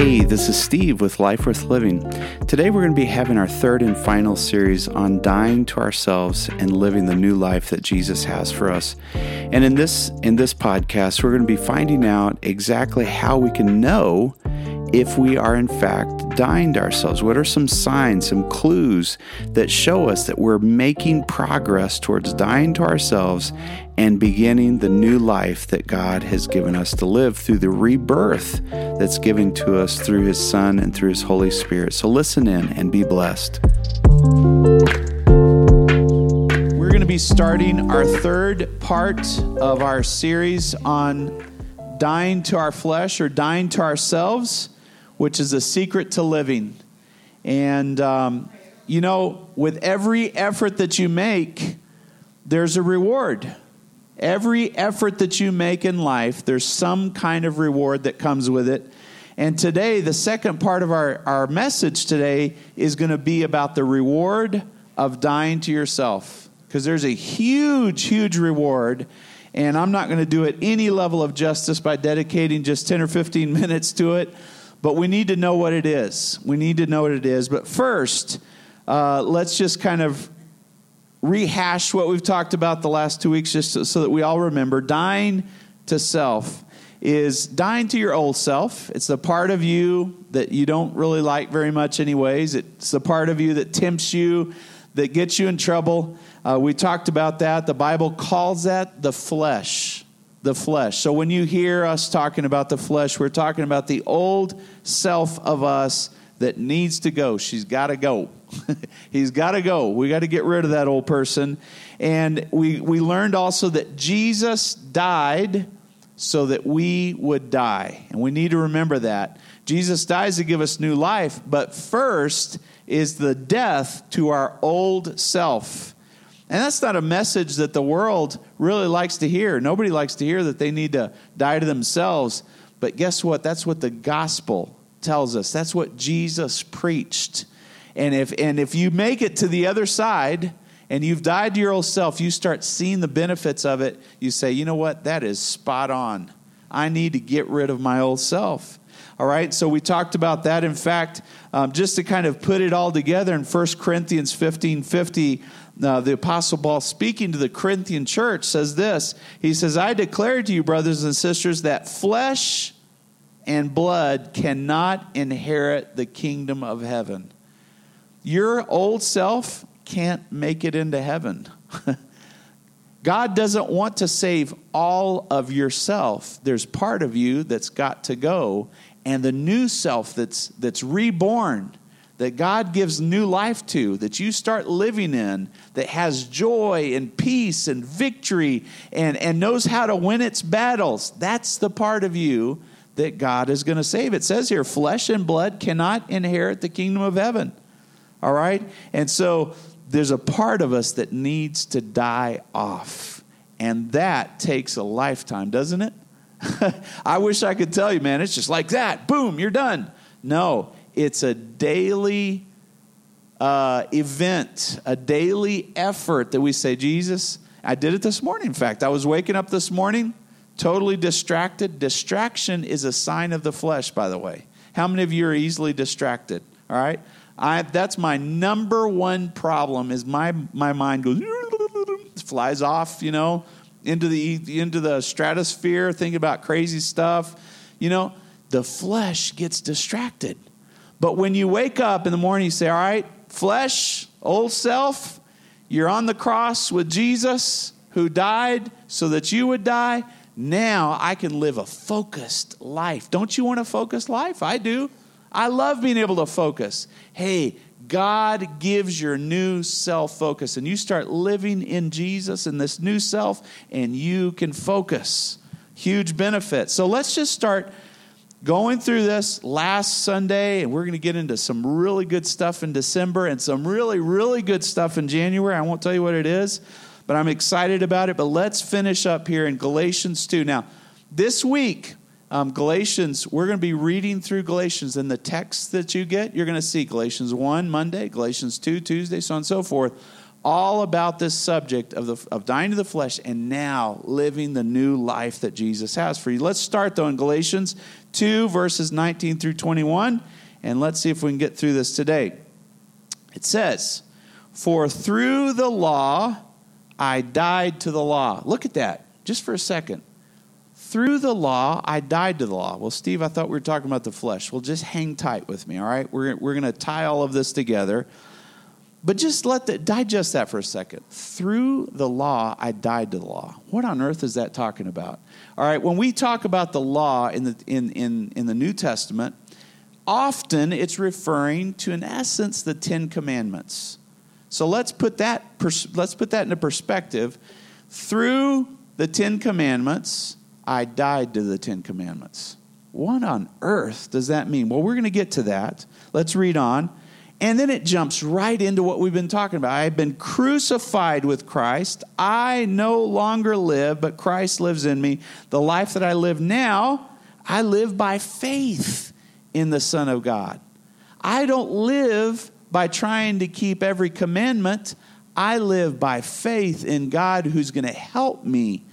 Hey, this is Steve with Life Worth Living. Today we're going to be having our third and final series on dying to ourselves and living the new life that Jesus has for us. And in this in this podcast, we're going to be finding out exactly how we can know if we are in fact dying to ourselves? What are some signs, some clues that show us that we're making progress towards dying to ourselves and beginning the new life that God has given us to live through the rebirth that's given to us through His Son and through His Holy Spirit? So listen in and be blessed. We're going to be starting our third part of our series on dying to our flesh or dying to ourselves which is a secret to living. And, um, you know, with every effort that you make, there's a reward. Every effort that you make in life, there's some kind of reward that comes with it. And today, the second part of our, our message today is going to be about the reward of dying to yourself. Because there's a huge, huge reward. And I'm not going to do it any level of justice by dedicating just 10 or 15 minutes to it. But we need to know what it is. We need to know what it is. But first, uh, let's just kind of rehash what we've talked about the last two weeks, just so, that we all remember. Dying to self is dying to your old self. It's the part of you that you don't really like very much, anyways. It's the part of you that tempts you, that gets you in trouble. Uh, we talked about that. The Bible calls that the flesh the flesh. So when you hear us talking about the flesh, we're talking about the old self of us that needs to go. She's got to go. He's got to go. We got to get rid of that old person. And we, we learned also that Jesus died so that we would die. And we need to remember that. Jesus dies to give us new life, but first is the death to our old self. And that's not a message that the world really likes to hear. Nobody likes to hear that they need to die to themselves. But guess what? That's what the gospel tells us. That's what Jesus preached. And if, and if you make it to the other side and you've died to your old self, you start seeing the benefits of it. You say, you know what? That is spot on. I need to get rid of my old self. All right, so we talked about that. In fact, um, just to kind of put it all together in 1 Corinthians 15 50, uh, the Apostle Paul, speaking to the Corinthian church, says this He says, I declare to you, brothers and sisters, that flesh and blood cannot inherit the kingdom of heaven. Your old self can't make it into heaven. God doesn't want to save all of yourself. There's part of you that's got to go, and the new self that's, that's reborn that God gives new life to, that you start living in, that has joy and peace and victory and, and knows how to win its battles, that's the part of you that God is going to save. It says here, flesh and blood cannot inherit the kingdom of heaven. All right? And so there's a part of us that needs to die off. And that takes a lifetime, doesn't it? I wish I could tell you, man, it's just like that. Boom, you're done. No, it's a daily uh, event, a daily effort that we say, Jesus, I did it this morning. In fact, I was waking up this morning totally distracted. Distraction is a sign of the flesh, by the way. How many of you are easily distracted? All right? I, that's my number one problem is my, my mind goes flies off, you know, into the into the stratosphere, thinking about crazy stuff. You know, the flesh gets distracted. But when you wake up in the morning, you say, All right, flesh, old self, you're on the cross with Jesus who died so that you would die. Now I can live a focused life. Don't you want a focused life? I do. I love being able to focus. Hey, God gives your new self focus, and you start living in Jesus and this new self, and you can focus. Huge benefit. So let's just start going through this last Sunday, and we're going to get into some really good stuff in December and some really, really good stuff in January. I won't tell you what it is, but I'm excited about it. But let's finish up here in Galatians 2. Now, this week, um, Galatians, we're going to be reading through Galatians, and the text that you get, you're going to see Galatians 1 Monday, Galatians 2 Tuesday, so on and so forth. all about this subject of, the, of dying to the flesh and now living the new life that Jesus has for you. Let's start, though, in Galatians 2, verses 19 through 21, and let's see if we can get through this today. It says, For through the law I died to the law. Look at that, just for a second. Through the law, I died to the law. Well, Steve, I thought we were talking about the flesh. Well, just hang tight with me, all right? We're, we're going to tie all of this together. But just let the, digest that for a second. Through the law, I died to the law. What on earth is that talking about? All right, when we talk about the law in the, in, in, in the New Testament, often it's referring to, in essence, the Ten Commandments. So let's put that, pers- let's put that into perspective. Through the Ten Commandments, I died to the Ten Commandments. What on earth does that mean? Well, we're going to get to that. Let's read on. And then it jumps right into what we've been talking about. I've been crucified with Christ. I no longer live, but Christ lives in me. The life that I live now, I live by faith in the Son of God. I don't live by trying to keep every commandment. I live by faith in God who's going to help me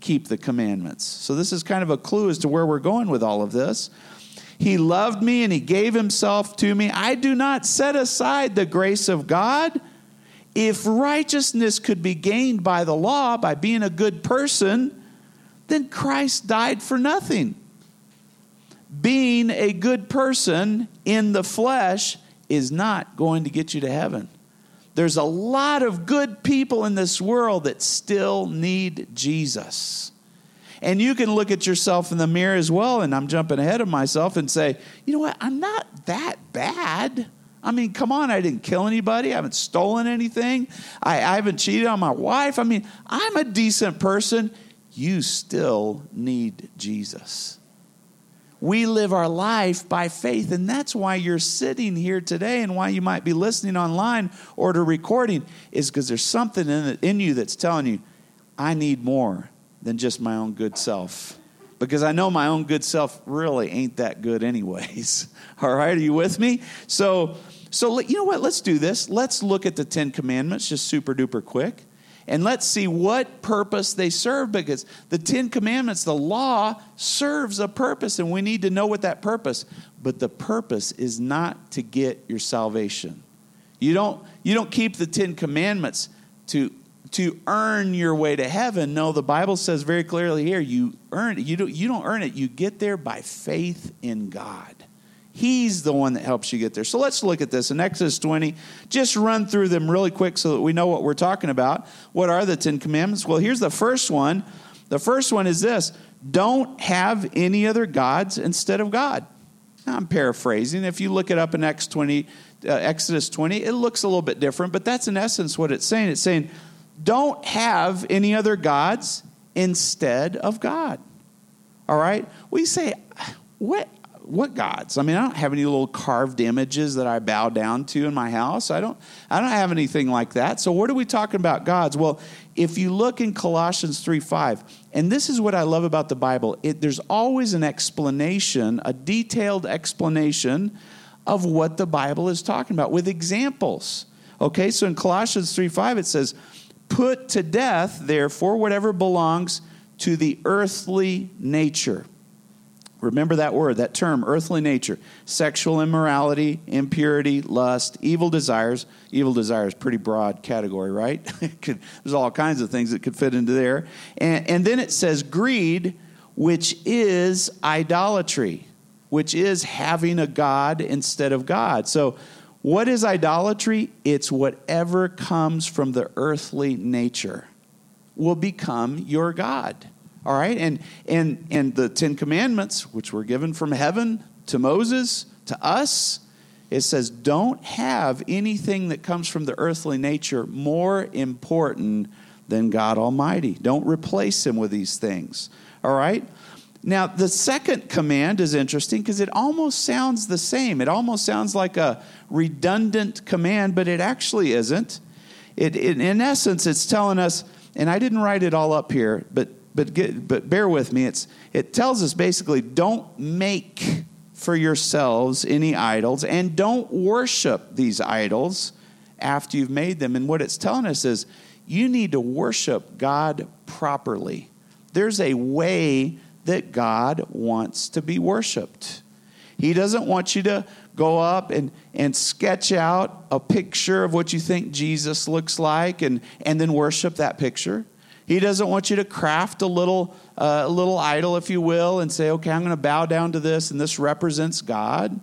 keep the commandments. So, this is kind of a clue as to where we're going with all of this. He loved me and He gave Himself to me. I do not set aside the grace of God. If righteousness could be gained by the law, by being a good person, then Christ died for nothing. Being a good person in the flesh is not going to get you to heaven. There's a lot of good people in this world that still need Jesus. And you can look at yourself in the mirror as well, and I'm jumping ahead of myself and say, you know what, I'm not that bad. I mean, come on, I didn't kill anybody. I haven't stolen anything. I, I haven't cheated on my wife. I mean, I'm a decent person. You still need Jesus. We live our life by faith, and that's why you're sitting here today and why you might be listening online or to recording, is because there's something in, in you that's telling you, I need more than just my own good self. Because I know my own good self really ain't that good, anyways. All right, are you with me? So, so you know what? Let's do this. Let's look at the Ten Commandments just super duper quick. And let's see what purpose they serve because the Ten Commandments, the law, serves a purpose, and we need to know what that purpose. But the purpose is not to get your salvation. You don't, you don't keep the Ten Commandments to to earn your way to heaven. No, the Bible says very clearly here, you earn it. You don't, you don't earn it. You get there by faith in God. He's the one that helps you get there. So let's look at this in Exodus 20. Just run through them really quick so that we know what we're talking about. What are the Ten Commandments? Well, here's the first one. The first one is this don't have any other gods instead of God. Now, I'm paraphrasing. If you look it up in Exodus 20, uh, Exodus 20, it looks a little bit different, but that's in essence what it's saying. It's saying, don't have any other gods instead of God. All right? We say, what, what gods? I mean, I don't have any little carved images that I bow down to in my house. I don't, I don't have anything like that. So, what are we talking about gods? Well, if you look in Colossians 3 5, and this is what I love about the Bible, it, there's always an explanation, a detailed explanation of what the Bible is talking about with examples. Okay, so in Colossians 3 5, it says, Put to death, therefore, whatever belongs to the earthly nature. Remember that word, that term, earthly nature. Sexual immorality, impurity, lust, evil desires. Evil desires, pretty broad category, right? There's all kinds of things that could fit into there. And, and then it says greed, which is idolatry, which is having a God instead of God. So what is idolatry? It's whatever comes from the earthly nature will become your God. All right? And and and the 10 commandments which were given from heaven to Moses, to us, it says don't have anything that comes from the earthly nature more important than God Almighty. Don't replace him with these things. All right? Now, the second command is interesting because it almost sounds the same. It almost sounds like a redundant command, but it actually isn't. It, it, in essence, it's telling us, and I didn't write it all up here, but, but, get, but bear with me. It's, it tells us basically don't make for yourselves any idols and don't worship these idols after you've made them. And what it's telling us is you need to worship God properly. There's a way that God wants to be worshiped. He doesn't want you to go up and, and sketch out a picture of what you think Jesus looks like and, and then worship that picture. He doesn't want you to craft a little, uh, a little idol, if you will, and say, okay, I'm going to bow down to this, and this represents God.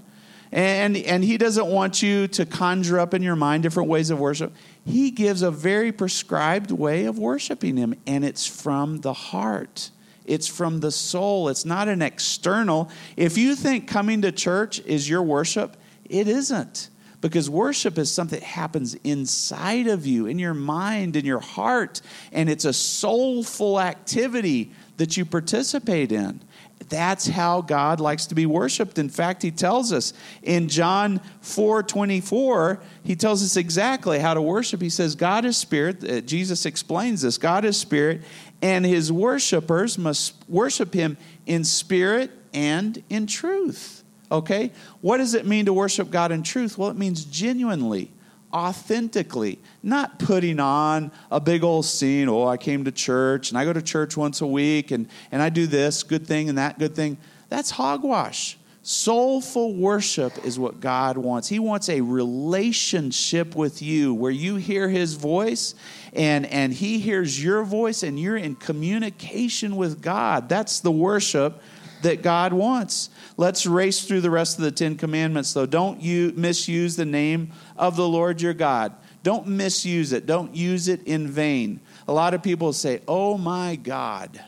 And, and he doesn't want you to conjure up in your mind different ways of worship. He gives a very prescribed way of worshiping him, and it's from the heart. It's from the soul. It's not an external. If you think coming to church is your worship, it isn't. Because worship is something that happens inside of you, in your mind, in your heart, and it's a soulful activity that you participate in. That's how God likes to be worshiped. In fact, he tells us in John 4 24, he tells us exactly how to worship. He says, God is spirit. Uh, Jesus explains this God is spirit, and his worshipers must worship him in spirit and in truth. Okay? What does it mean to worship God in truth? Well, it means genuinely authentically, not putting on a big old scene. Oh, I came to church and I go to church once a week and, and I do this good thing and that good thing. That's hogwash. Soulful worship is what God wants. He wants a relationship with you where you hear His voice and, and He hears your voice and you're in communication with God. That's the worship that God wants. Let's race through the rest of the Ten Commandments, though. Don't you misuse the name of the Lord your God. Don't misuse it. Don't use it in vain. A lot of people say, Oh my God.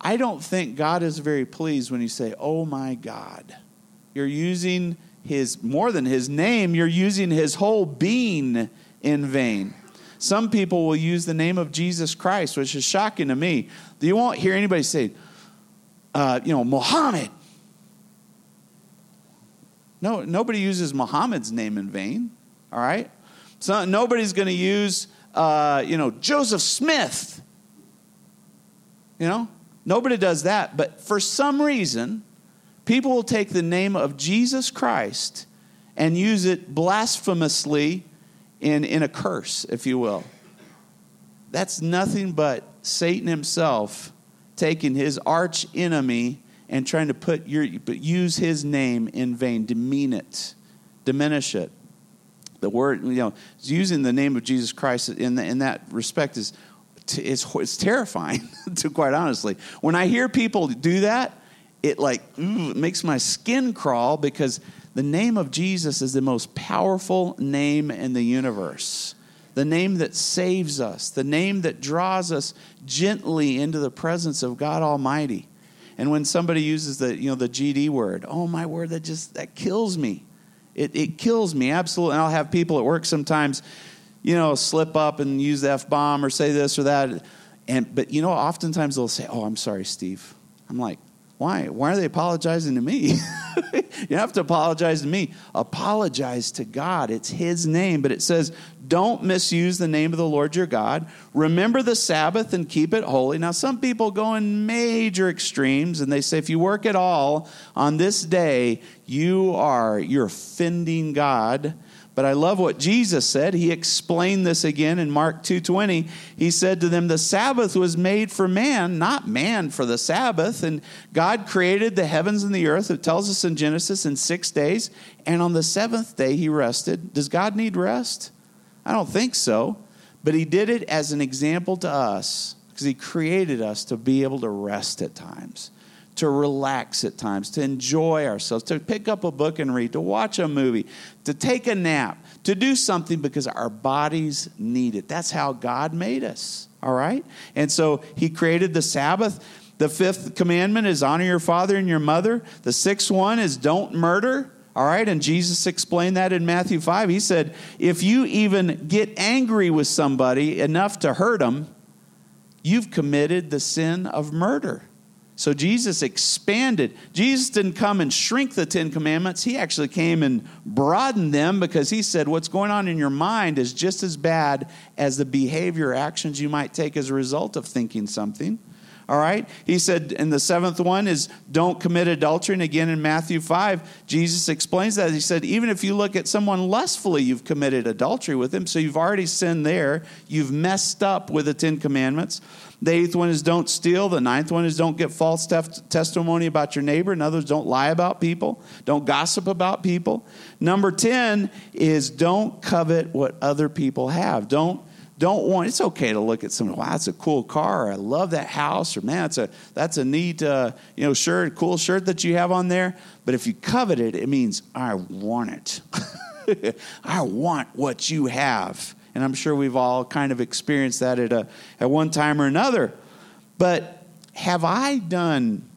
I don't think God is very pleased when you say, Oh my God. You're using his, more than his name, you're using his whole being in vain. Some people will use the name of Jesus Christ, which is shocking to me. You won't hear anybody say, uh, you know, Muhammad. No, nobody uses Muhammad's name in vain. All right, so nobody's going to use, uh, you know, Joseph Smith. You know, nobody does that. But for some reason, people will take the name of Jesus Christ and use it blasphemously in, in a curse, if you will. That's nothing but Satan himself taking his arch enemy and trying to put your use his name in vain, demean it, diminish it. The word, you know, using the name of Jesus Christ in, the, in that respect is it's, it's terrifying, to quite honestly. When I hear people do that, it like ooh, it makes my skin crawl because the name of Jesus is the most powerful name in the universe the name that saves us, the name that draws us gently into the presence of God Almighty. And when somebody uses the, you know, the GD word, oh my word, that just that kills me. It, it kills me absolutely. And I'll have people at work sometimes, you know, slip up and use the f bomb or say this or that. And but you know, oftentimes they'll say, "Oh, I'm sorry, Steve." I'm like, why? Why are they apologizing to me? you have to apologize to me. Apologize to God. It's His name. But it says, don't misuse the name of the Lord your God. Remember the Sabbath and keep it holy. Now, some people go in major extremes and they say, if you work at all on this day, you are, you're offending God. But I love what Jesus said. He explained this again in Mark 2:20. He said to them, "The Sabbath was made for man, not man for the Sabbath." And God created the heavens and the earth. It tells us in Genesis in 6 days, and on the 7th day he rested. Does God need rest? I don't think so. But he did it as an example to us because he created us to be able to rest at times to relax at times, to enjoy ourselves, to pick up a book and read, to watch a movie, to take a nap, to do something because our bodies need it. That's how God made us, all right? And so He created the Sabbath. The fifth commandment is honor your father and your mother. The sixth one is don't murder. All right, and Jesus explained that in Matthew 5. He said, if you even get angry with somebody enough to hurt them, you've committed the sin of murder. So Jesus expanded. Jesus didn't come and shrink the Ten Commandments. He actually came and broadened them because he said what's going on in your mind is just as bad as the behavior actions you might take as a result of thinking something. All right? He said, and the seventh one is don't commit adultery. And again in Matthew 5, Jesus explains that. He said, even if you look at someone lustfully, you've committed adultery with him. So you've already sinned there. You've messed up with the Ten Commandments. The eighth one is don't steal. The ninth one is don't get false tef- testimony about your neighbor. In other words, don't lie about people. Don't gossip about people. Number 10 is don't covet what other people have. Don't don't want it's okay to look at someone wow that's a cool car i love that house or man that's a that's a neat uh, you know shirt cool shirt that you have on there but if you covet it it means i want it i want what you have and i'm sure we've all kind of experienced that at a at one time or another but have i done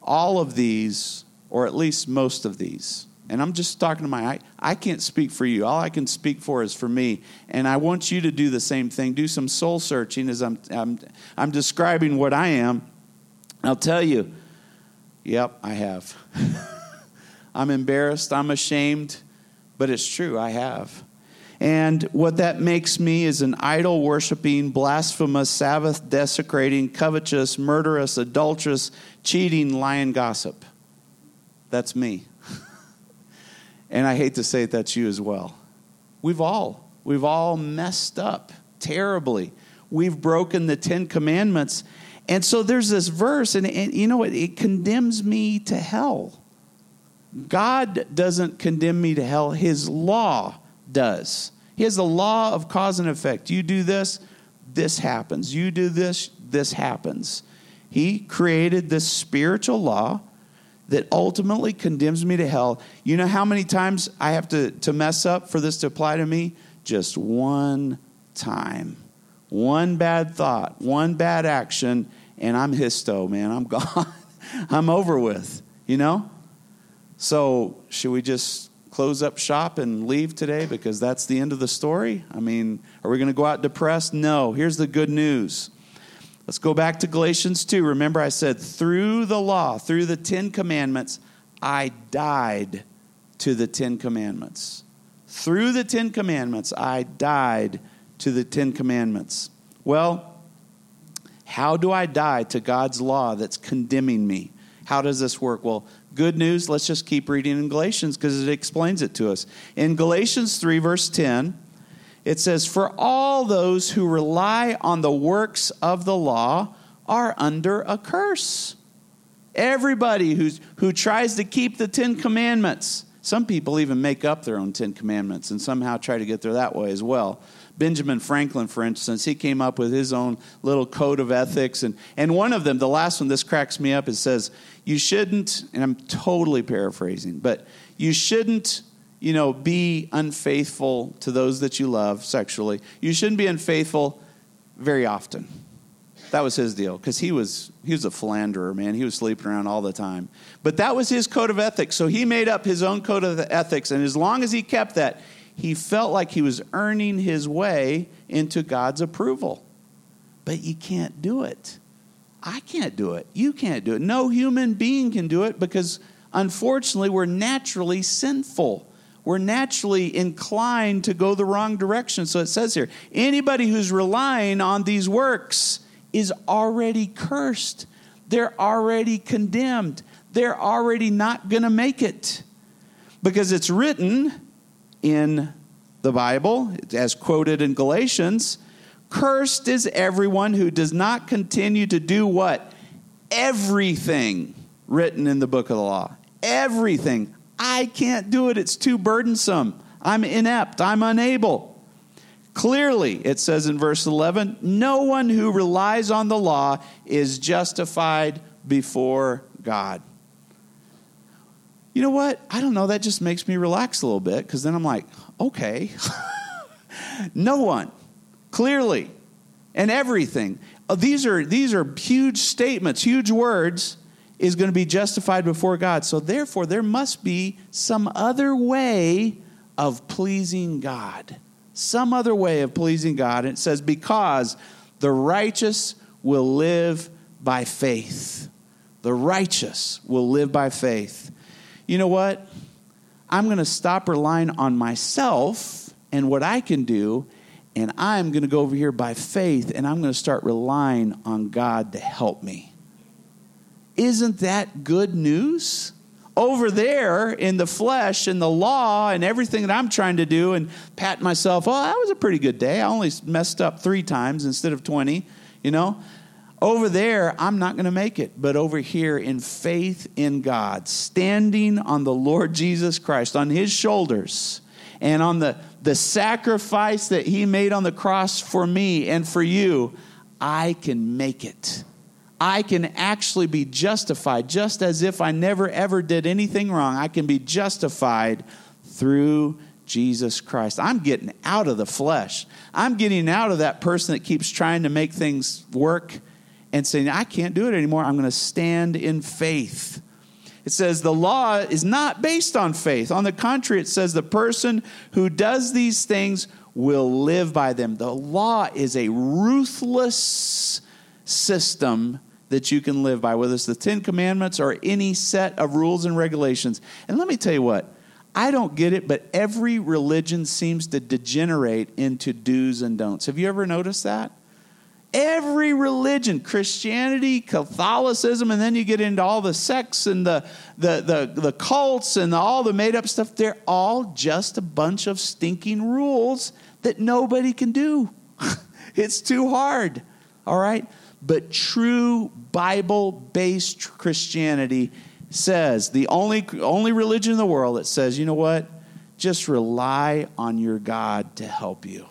all of these or at least most of these and I'm just talking to my, I, I can't speak for you. All I can speak for is for me. And I want you to do the same thing. Do some soul searching as I'm, I'm, I'm describing what I am. I'll tell you, yep, I have. I'm embarrassed. I'm ashamed. But it's true, I have. And what that makes me is an idol worshiping, blasphemous, Sabbath desecrating, covetous, murderous, adulterous, cheating, lying gossip. That's me. And I hate to say it, that's you as well. We've all, we've all messed up terribly. We've broken the Ten Commandments. And so there's this verse, and, and you know what? It condemns me to hell. God doesn't condemn me to hell, His law does. He has the law of cause and effect. You do this, this happens. You do this, this happens. He created this spiritual law that ultimately condemns me to hell. You know how many times I have to, to mess up for this to apply to me? Just one time. One bad thought, one bad action, and I'm histo, man. I'm gone. I'm over with, you know? So, should we just close up shop and leave today because that's the end of the story? I mean, are we going to go out depressed? No. Here's the good news Let's go back to Galatians 2. Remember, I said, through the law, through the Ten Commandments, I died to the Ten Commandments. Through the Ten Commandments, I died to the Ten Commandments. Well, how do I die to God's law that's condemning me? How does this work? Well, good news, let's just keep reading in Galatians because it explains it to us. In Galatians 3, verse 10, it says, For all those who rely on the works of the law are under a curse. Everybody who's, who tries to keep the Ten Commandments. Some people even make up their own Ten Commandments and somehow try to get there that way as well. Benjamin Franklin, for instance, he came up with his own little code of ethics. And, and one of them, the last one, this cracks me up, it says, You shouldn't, and I'm totally paraphrasing, but you shouldn't you know, be unfaithful to those that you love sexually. You shouldn't be unfaithful very often. That was his deal because he was he was a philanderer, man. He was sleeping around all the time. But that was his code of ethics. So he made up his own code of ethics, and as long as he kept that, he felt like he was earning his way into God's approval. But you can't do it. I can't do it. You can't do it. No human being can do it because unfortunately we're naturally sinful we're naturally inclined to go the wrong direction. So it says here anybody who's relying on these works is already cursed, they're already condemned, they're already not going to make it. Because it's written in the Bible, as quoted in Galatians, cursed is everyone who does not continue to do what? Everything written in the book of the law. Everything. I can't do it. It's too burdensome. I'm inept. I'm unable. Clearly, it says in verse 11, no one who relies on the law is justified before God. You know what? I don't know. That just makes me relax a little bit because then I'm like, okay. no one, clearly, and everything. Uh, these are, these are huge statements, huge words is going to be justified before God. So, therefore, there must be some other way of pleasing God. Some other way of pleasing God. And it says, because the righteous will live by faith. The righteous will live by faith. You know what? I'm going to stop relying on myself and what I can do, and I'm going to go over here by faith and I'm going to start relying on God to help me. Isn't that good news? Over there in the flesh and the law and everything that I'm trying to do and pat myself, oh, that was a pretty good day. I only messed up three times instead of 20, you know? Over there, I'm not going to make it. But over here, in faith in God, standing on the Lord Jesus Christ, on his shoulders, and on the, the sacrifice that he made on the cross for me and for you, I can make it. I can actually be justified just as if I never ever did anything wrong. I can be justified through Jesus Christ. I'm getting out of the flesh. I'm getting out of that person that keeps trying to make things work and saying, I can't do it anymore. I'm going to stand in faith. It says the law is not based on faith. On the contrary, it says the person who does these things will live by them. The law is a ruthless system that you can live by, whether it's the Ten Commandments or any set of rules and regulations. And let me tell you what, I don't get it, but every religion seems to degenerate into do's and don'ts. Have you ever noticed that? Every religion, Christianity, Catholicism, and then you get into all the sects and the, the, the, the cults and all the made up stuff, they're all just a bunch of stinking rules that nobody can do. it's too hard, all right? But true Bible based Christianity says the only, only religion in the world that says, you know what? Just rely on your God to help you.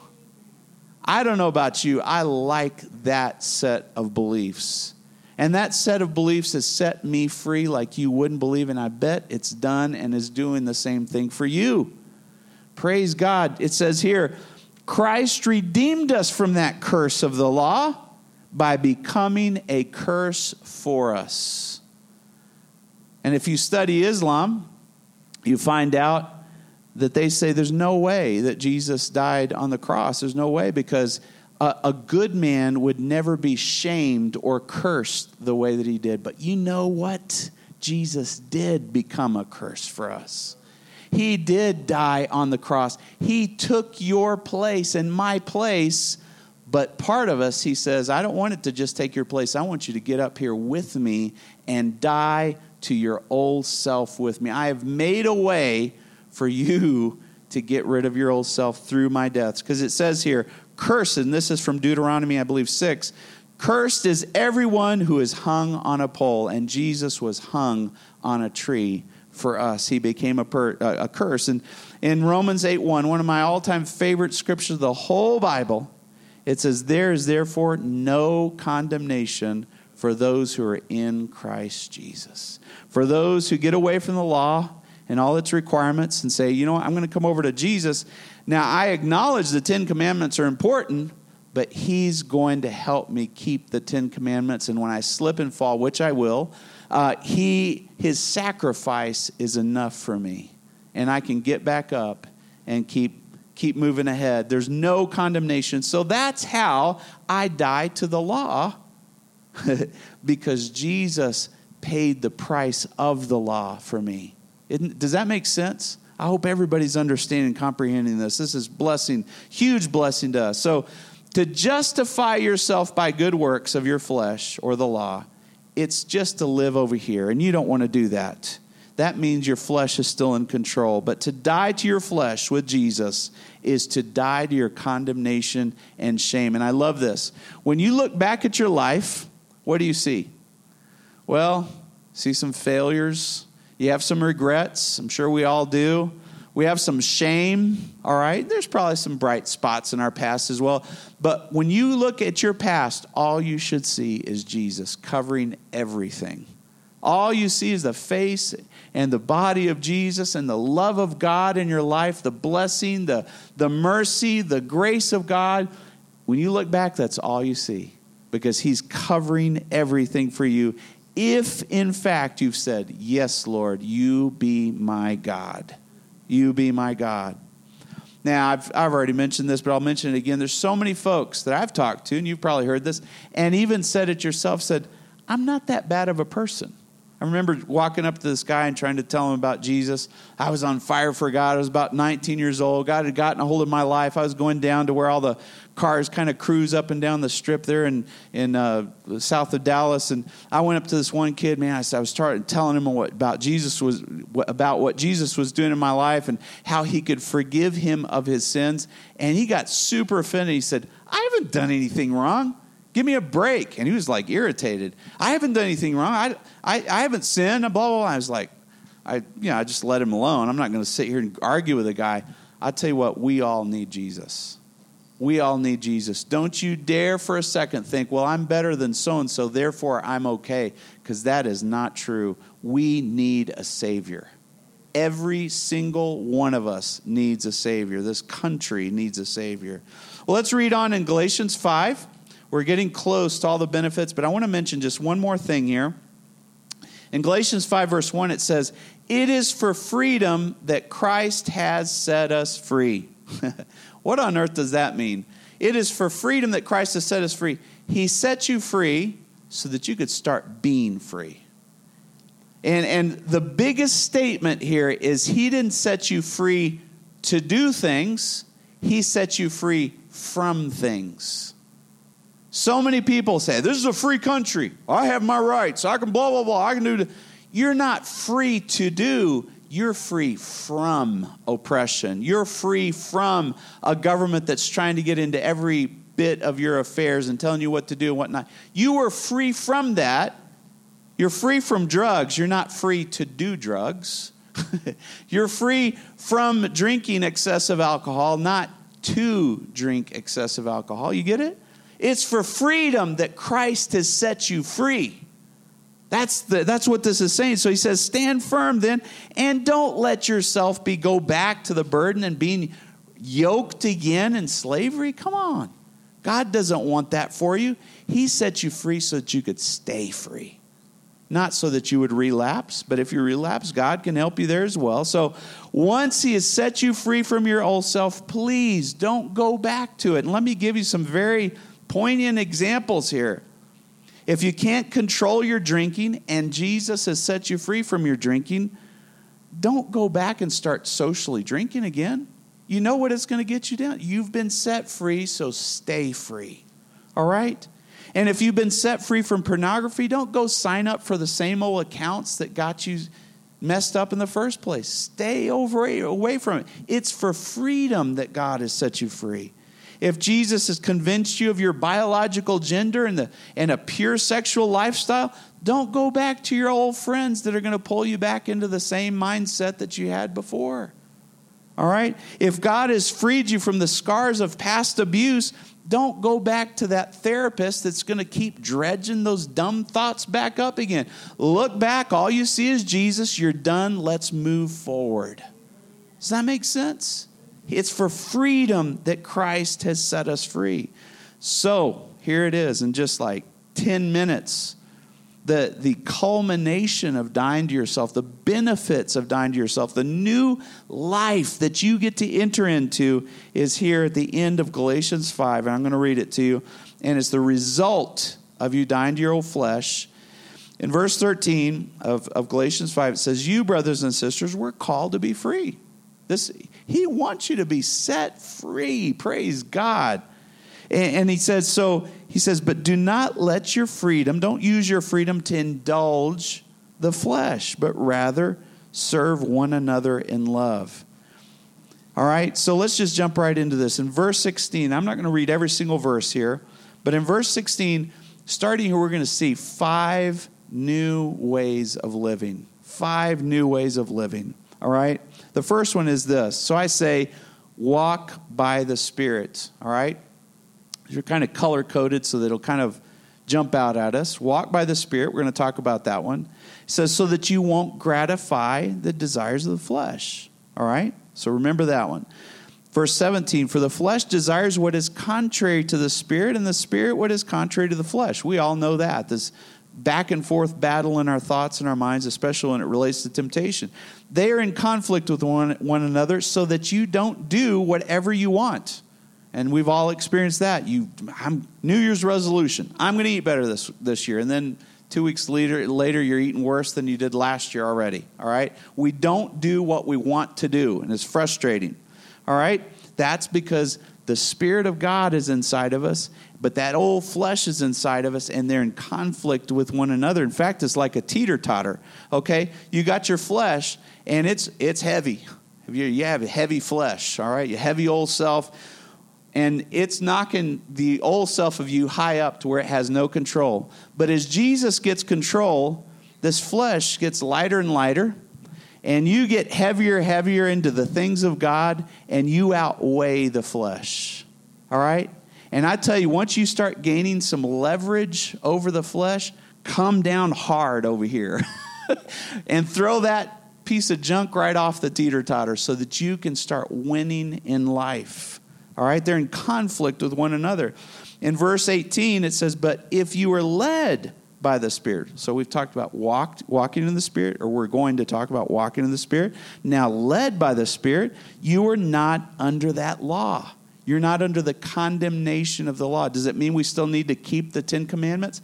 I don't know about you, I like that set of beliefs. And that set of beliefs has set me free like you wouldn't believe, and I bet it's done and is doing the same thing for you. Praise God. It says here, Christ redeemed us from that curse of the law by becoming a curse for us. And if you study Islam, you find out that they say there's no way that Jesus died on the cross. There's no way because a, a, good man would never be shamed or cursed the way that he did. But you know what? Jesus did become a curse for us. He did die on the cross. He took your place and my place. But part of us, he says, I don't want it to just take your place. I want you to get up here with me and die to your old self with me. I have made a way for you to get rid of your old self through my deaths. Because it says here, cursed, and this is from Deuteronomy, I believe, 6. Cursed is everyone who is hung on a pole, and Jesus was hung on a tree for us. He became a, per, a curse. And in Romans 8 1, one of my all time favorite scriptures of the whole Bible, it says, There is therefore no condemnation for those who are in Christ Jesus. For those who get away from the law, and all its requirements and say, you know what, I'm going to come over to Jesus. Now, I acknowledge the Ten Commandments are important, but He's going to help me keep the Ten Commandments. And when I slip and fall, which I will, uh, he, His sacrifice is enough for me. And I can get back up and keep, keep moving ahead. There's no condemnation. So that's how I die to the law because Jesus paid the price of the law for me. Does that make sense? I hope everybody's understanding and comprehending this. This is blessing, huge blessing to us. So, to justify yourself by good works of your flesh or the law, it's just to live over here, and you don't want to do that. That means your flesh is still in control. But to die to your flesh with Jesus is to die to your condemnation and shame. And I love this. When you look back at your life, what do you see? Well, see some failures, you have some regrets. I'm sure we all do. We have some shame, all right? There's probably some bright spots in our past as well. But when you look at your past, all you should see is Jesus covering everything. All you see is the face and the body of Jesus and the love of God in your life, the blessing, the, the mercy, the grace of God. When you look back, that's all you see because He's covering everything for you if in fact you've said, Yes, Lord, you be my God. You be my God. Now, I've, I've already mentioned this, but I'll mention it again. There's so many folks that I've talked to, and you've probably heard this, and even said it yourself said, I'm not that bad of a person. I remember walking up to this guy and trying to tell him about Jesus. I was on fire for God. I was about 19 years old. God had gotten a hold of my life. I was going down to where all the cars kind of cruise up and down the strip there in, in uh, south of Dallas. And I went up to this one kid, man. I, I was starting telling him what, about Jesus was about what Jesus was doing in my life and how he could forgive him of his sins. And he got super offended. He said, "I haven't done anything wrong." Give me a break. And he was like irritated. I haven't done anything wrong. I, I, I haven't sinned. Blah, blah, blah. I was like, I, you know, I just let him alone. I'm not going to sit here and argue with a guy. I'll tell you what, we all need Jesus. We all need Jesus. Don't you dare for a second think, well, I'm better than so and so, therefore I'm okay, because that is not true. We need a Savior. Every single one of us needs a Savior. This country needs a Savior. Well, let's read on in Galatians 5. We're getting close to all the benefits, but I want to mention just one more thing here. In Galatians 5, verse 1, it says, It is for freedom that Christ has set us free. what on earth does that mean? It is for freedom that Christ has set us free. He set you free so that you could start being free. And, and the biggest statement here is He didn't set you free to do things, He set you free from things. So many people say, This is a free country. I have my rights. I can blah, blah, blah. I can do. You're not free to do. You're free from oppression. You're free from a government that's trying to get into every bit of your affairs and telling you what to do and what not. You are free from that. You're free from drugs. You're not free to do drugs. You're free from drinking excessive alcohol, not to drink excessive alcohol. You get it? It's for freedom that Christ has set you free. That's, the, that's what this is saying. So he says, Stand firm then, and don't let yourself be go back to the burden and being yoked again in slavery. Come on. God doesn't want that for you. He set you free so that you could stay free. Not so that you would relapse, but if you relapse, God can help you there as well. So once He has set you free from your old self, please don't go back to it. And let me give you some very poignant examples here. If you can't control your drinking and Jesus has set you free from your drinking, don't go back and start socially drinking again. You know what it's going to get you down. You've been set free, so stay free. All right? And if you've been set free from pornography, don't go sign up for the same old accounts that got you messed up in the first place. Stay over away from it. It's for freedom that God has set you free if Jesus has convinced you of your biological gender and, the, and a pure sexual lifestyle, don't go back to your old friends that are going to pull you back into the same mindset that you had before. All right? If God has freed you from the scars of past abuse, don't go back to that therapist that's going to keep dredging those dumb thoughts back up again. Look back, all you see is Jesus. You're done. Let's move forward. Does that make sense? It's for freedom that Christ has set us free. So here it is in just like 10 minutes. The, the culmination of dying to yourself, the benefits of dying to yourself, the new life that you get to enter into is here at the end of Galatians 5. And I'm going to read it to you. And it's the result of you dying to your old flesh. In verse 13 of, of Galatians 5, it says, You, brothers and sisters, were called to be free. This, he wants you to be set free. Praise God. And, and he says, so he says, but do not let your freedom, don't use your freedom to indulge the flesh, but rather serve one another in love. All right, so let's just jump right into this. In verse 16, I'm not going to read every single verse here, but in verse 16, starting here, we're going to see five new ways of living. Five new ways of living. All right? The first one is this. So I say, walk by the Spirit. All right? You're kind of color coded so that it'll kind of jump out at us. Walk by the Spirit. We're going to talk about that one. It says, so that you won't gratify the desires of the flesh. All right? So remember that one. Verse 17, for the flesh desires what is contrary to the spirit, and the spirit what is contrary to the flesh. We all know that. This back and forth battle in our thoughts and our minds, especially when it relates to temptation. They are in conflict with one, one another so that you don't do whatever you want. And we've all experienced that. You, I'm, New Year's resolution. I'm going to eat better this, this year. And then Two weeks later, later, you're eating worse than you did last year already. All right? We don't do what we want to do, and it's frustrating. All right? That's because the Spirit of God is inside of us, but that old flesh is inside of us, and they're in conflict with one another. In fact, it's like a teeter totter. Okay? You got your flesh, and it's, it's heavy. You have a heavy flesh, all right? Your heavy old self and it's knocking the old self of you high up to where it has no control. But as Jesus gets control, this flesh gets lighter and lighter, and you get heavier, heavier into the things of God, and you outweigh the flesh. All right? And I tell you, once you start gaining some leverage over the flesh, come down hard over here and throw that piece of junk right off the teeter totter so that you can start winning in life. All right, they're in conflict with one another. In verse 18, it says, But if you are led by the Spirit. So we've talked about walked, walking in the Spirit, or we're going to talk about walking in the Spirit. Now, led by the Spirit, you are not under that law. You're not under the condemnation of the law. Does it mean we still need to keep the Ten Commandments?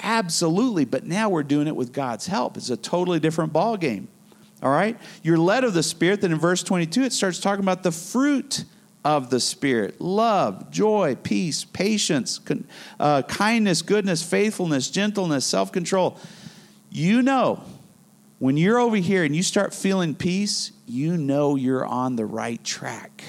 Absolutely, but now we're doing it with God's help. It's a totally different ball game. All right? You're led of the Spirit. Then in verse 22, it starts talking about the fruit of the Spirit love, joy, peace, patience, uh, kindness, goodness, faithfulness, gentleness, self control. You know, when you're over here and you start feeling peace, you know you're on the right track.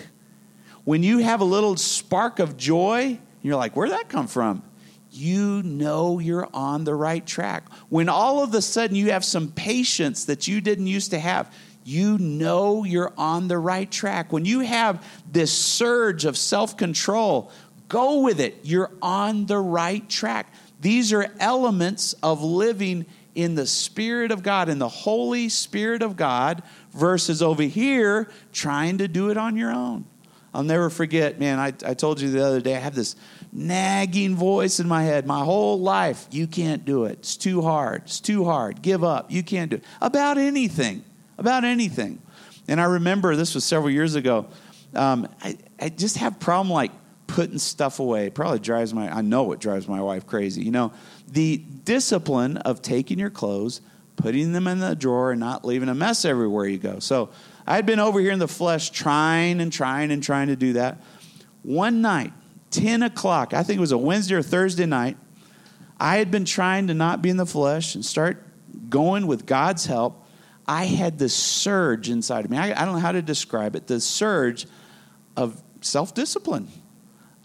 When you have a little spark of joy, you're like, where'd that come from? You know you're on the right track. When all of a sudden you have some patience that you didn't used to have, you know you're on the right track. When you have this surge of self control, go with it. You're on the right track. These are elements of living in the Spirit of God, in the Holy Spirit of God, versus over here trying to do it on your own. I'll never forget, man, I, I told you the other day, I have this nagging voice in my head my whole life. You can't do it. It's too hard. It's too hard. Give up. You can't do it. About anything about anything. And I remember this was several years ago. Um, I, I just have problem like putting stuff away. It probably drives my, I know it drives my wife crazy. You know, the discipline of taking your clothes, putting them in the drawer, and not leaving a mess everywhere you go. So I had been over here in the flesh trying and trying and trying to do that. One night, 10 o'clock, I think it was a Wednesday or Thursday night, I had been trying to not be in the flesh and start going with God's help. I had this surge inside of me. I, I don't know how to describe it. The surge of self discipline.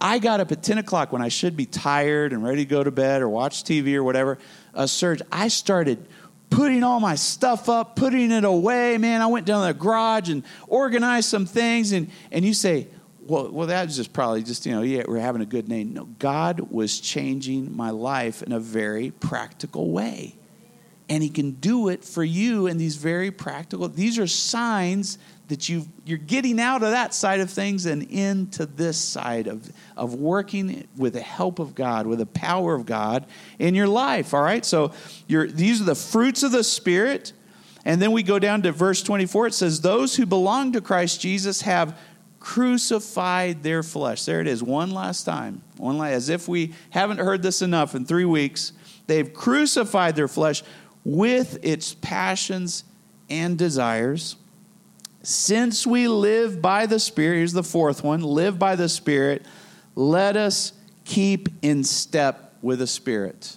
I got up at 10 o'clock when I should be tired and ready to go to bed or watch TV or whatever. A surge. I started putting all my stuff up, putting it away. Man, I went down to the garage and organized some things. And, and you say, well, well, that was just probably just, you know, yeah, we're having a good name. No, God was changing my life in a very practical way and he can do it for you in these very practical these are signs that you you're getting out of that side of things and into this side of, of working with the help of god with the power of god in your life all right? So these are the fruits of the spirit. And then we go down to verse 24 it says those who belong to christ jesus have crucified their flesh. There it is one last time. One last, as if we haven't heard this enough in three weeks. They've crucified their flesh with its passions and desires. Since we live by the Spirit, here's the fourth one live by the Spirit, let us keep in step with the Spirit.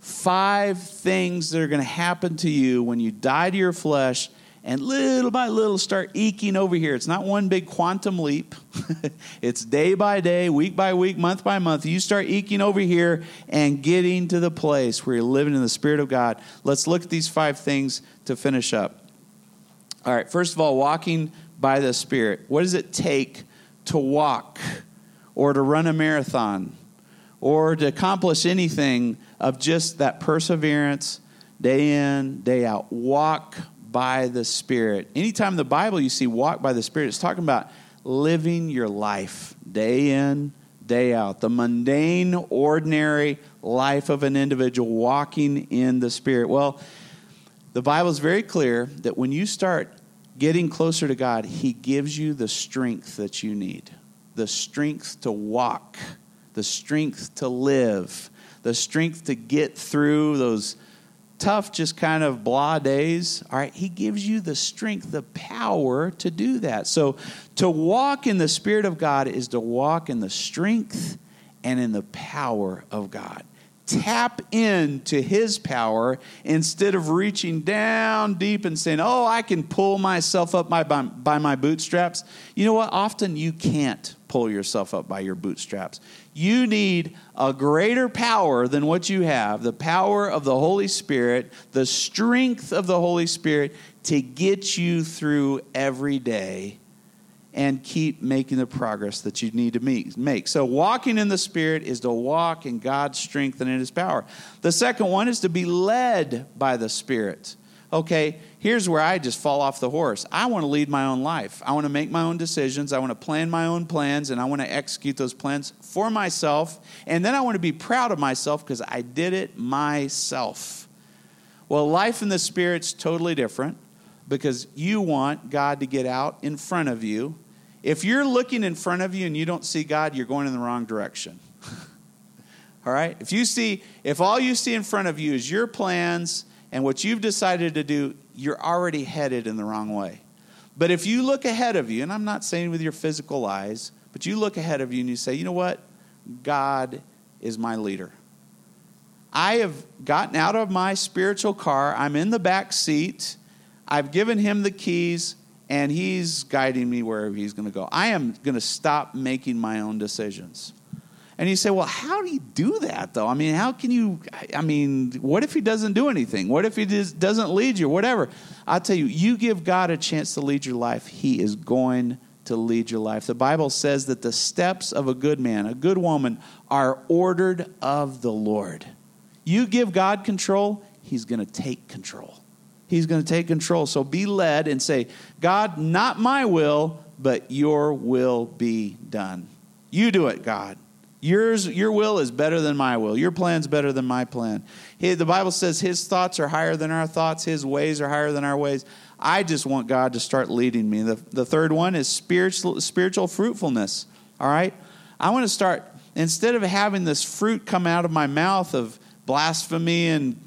Five things that are going to happen to you when you die to your flesh and little by little start eking over here. It's not one big quantum leap, it's day by day, week by week, month by month. You start eking over here and getting to the place where you're living in the Spirit of God. Let's look at these five things to finish up. All right, first of all, walking by the Spirit. What does it take to walk or to run a marathon or to accomplish anything of just that perseverance day in, day out? Walk by the Spirit. Anytime in the Bible you see walk by the Spirit, it's talking about living your life day in, day out. The mundane, ordinary life of an individual walking in the Spirit. Well, the Bible is very clear that when you start getting closer to God, He gives you the strength that you need the strength to walk, the strength to live, the strength to get through those tough, just kind of blah days, all right, He gives you the strength, the power to do that. So to walk in the Spirit of God is to walk in the strength and in the power of God. Tap into His power instead of reaching down deep and saying, Oh, I can pull myself up by, by, by my bootstraps. You know what? Often you can't pull yourself up by your bootstraps. You need a greater power than what you have the power of the Holy Spirit, the strength of the Holy Spirit to get you through every day and keep making the progress that you need to make. So, walking in the Spirit is to walk in God's strength and in His power. The second one is to be led by the Spirit okay, here's where I just fall off the horse. I want to lead my own life. I want to make my own decisions. I want to plan my own plans, and I want to execute those plans for myself. And then I want to be proud of myself because I did it myself. Well, life in the Spirit's totally different because you want God to get out in front of you. If you're looking in front of you and you don't see God, you're going in the wrong direction. all right? If you see, if all you see in front of you is your plans, and what you've decided to do, you're already headed in the wrong way. But if you look ahead of you, and I'm not saying with your physical eyes, but you look ahead of you and you say, you know what? God is my leader. I have gotten out of my spiritual car. I'm in the back seat. I've given him the keys, and he's guiding me wherever he's going to go. I am going to stop making my own decisions. And you say, well, how do you do that, though? I mean, how can you? I mean, what if he doesn't do anything? What if he just doesn't lead you? Whatever. I'll tell you, you give God a chance to lead your life, he is going to lead your life. The Bible says that the steps of a good man, a good woman, are ordered of the Lord. You give God control, he's going to take control. He's going to take control. So be led and say, God, not my will, but your will be done. You do it, God. Yours, your will is better than my will. Your plan's better than my plan. He, the Bible says his thoughts are higher than our thoughts, his ways are higher than our ways. I just want God to start leading me. The, the third one is spiritual, spiritual fruitfulness. All right? I want to start, instead of having this fruit come out of my mouth of blasphemy and,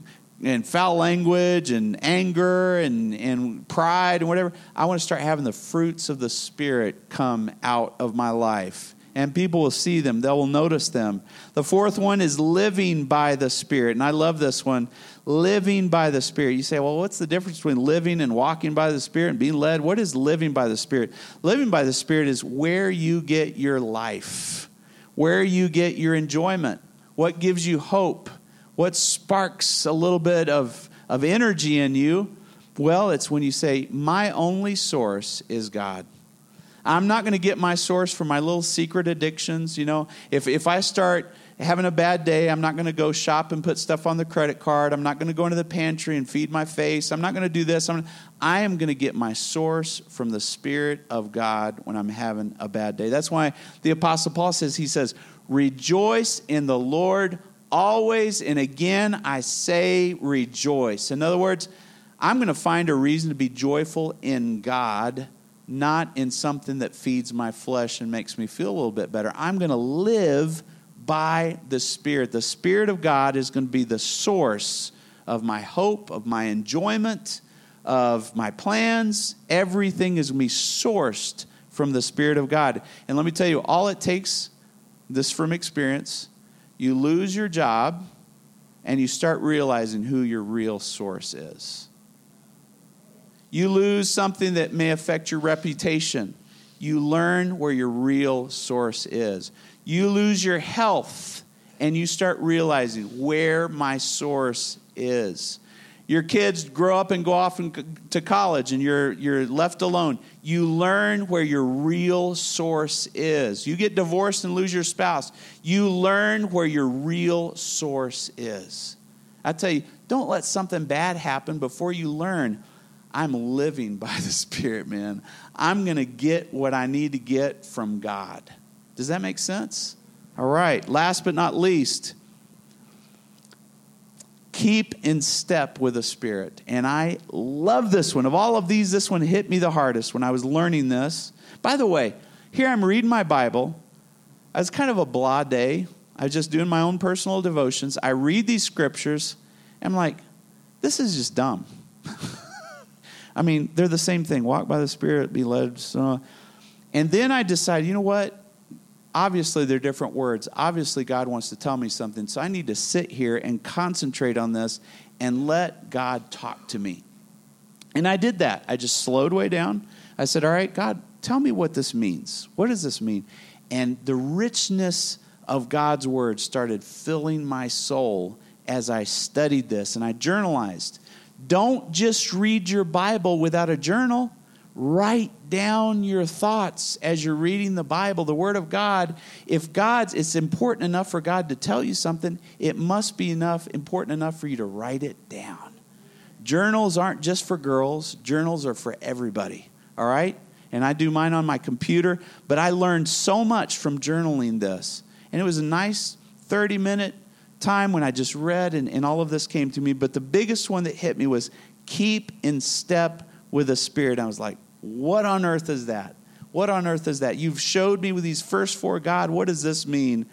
and foul language and anger and, and pride and whatever, I want to start having the fruits of the Spirit come out of my life and people will see them. They will notice them. The fourth one is living by the Spirit. And I love this one living by the Spirit. You say, well, what's the difference between living and walking by the Spirit and being led? What is living by the Spirit? Living by the Spirit is where you get your life, where you get your enjoyment, what gives you hope, what sparks a little bit of, of energy in you. Well, it's when you say, My only source is God. I'm not going to get my source from my little secret addictions. You know, if, if I start having a bad day, I'm not going to go shop and put stuff on the credit card. I'm not going to go into the pantry and feed my face. I'm not going to do this. I'm, I am going to get my source from the Spirit of God when I'm having a bad day. That's why the Apostle Paul says, he says, Rejoice in the Lord always. And again, I say rejoice. In other words, I'm going to find a reason to be joyful in God not in something that feeds my flesh and makes me feel a little bit better. I'm going to live by the Spirit. The Spirit of God is going to be the source of my hope, of my enjoyment, of my plans. Everything is going to be sourced from the Spirit of God. And let me tell you, all it takes, this from experience, you lose your job and you start realizing who your real source is. You lose something that may affect your reputation. You learn where your real source is. You lose your health and you start realizing where my source is. Your kids grow up and go off and, to college and you're, you're left alone. You learn where your real source is. You get divorced and lose your spouse. You learn where your real source is. I tell you, don't let something bad happen before you learn I'm living by the Spirit, man. I'm going to get what I need to get from God. Does that make sense? All right. Last but not least, keep in step with the Spirit. And I love this one. Of all of these, this one hit me the hardest when I was learning this. By the way, here I'm reading my Bible. I was kind of a blah day. I was just doing my own personal devotions. I read these scriptures. I'm like, this is just dumb. I mean, they're the same thing. Walk by the Spirit, be led. So. And then I decided, you know what? Obviously, they're different words. Obviously, God wants to tell me something. So I need to sit here and concentrate on this and let God talk to me. And I did that. I just slowed way down. I said, All right, God, tell me what this means. What does this mean? And the richness of God's word started filling my soul as I studied this and I journalized. Don't just read your Bible without a journal. Write down your thoughts as you're reading the Bible, the Word of God. If God's, it's important enough for God to tell you something, it must be enough, important enough for you to write it down. Journals aren't just for girls, journals are for everybody, all right? And I do mine on my computer, but I learned so much from journaling this. And it was a nice 30 minute time when I just read and, and all of this came to me. But the biggest one that hit me was keep in step with the Spirit. I was like, what on earth is that? What on earth is that? You've showed me with these first four, God, what does this mean?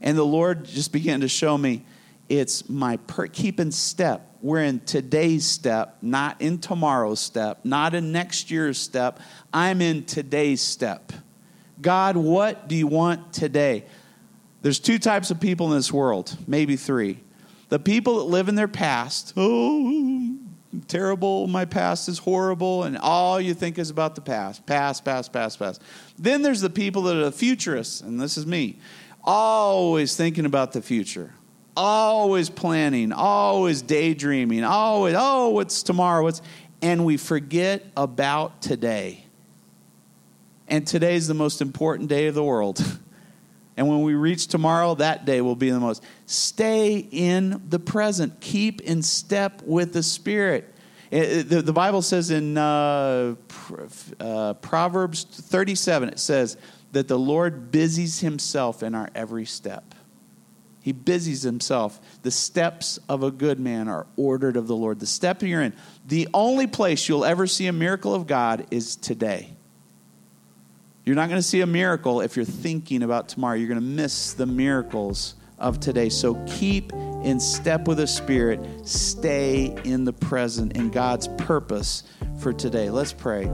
And the Lord just began to show me it's my per- keep in step. We're in today's step, not in tomorrow's step, not in next year's step. I'm in today's step. God, what do you want today? There's two types of people in this world, maybe three. The people that live in their past, oh, terrible, my past is horrible, and all you think is about the past, past, past, past, past. Then there's the people that are the futurists, and this is me, always thinking about the future, always planning, always daydreaming, always, oh, what's tomorrow? What's, and we forget about today. And today's the most important day of the world. And when we reach tomorrow, that day will be the most. Stay in the present. Keep in step with the Spirit. It, the, the, Bible says in uh, uh, Proverbs 37, it says that the Lord busies himself in our every step. He busies himself. The steps of a good man are ordered of the Lord. The step you're in, the only place you'll ever see a miracle of God is today. You're not going to see a miracle if you're thinking about tomorrow. You're going to miss the miracles of today. So keep in step with the Spirit, stay in the present and God's purpose for today. Let's pray.